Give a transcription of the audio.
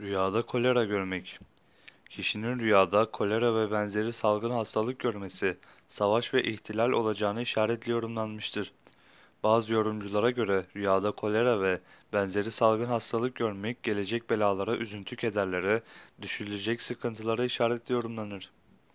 Rüyada kolera görmek. Kişinin rüyada kolera ve benzeri salgın hastalık görmesi, savaş ve ihtilal olacağını işaretli yorumlanmıştır. Bazı yorumculara göre rüyada kolera ve benzeri salgın hastalık görmek gelecek belalara, üzüntü kederlere, düşülecek sıkıntılara işaretli yorumlanır.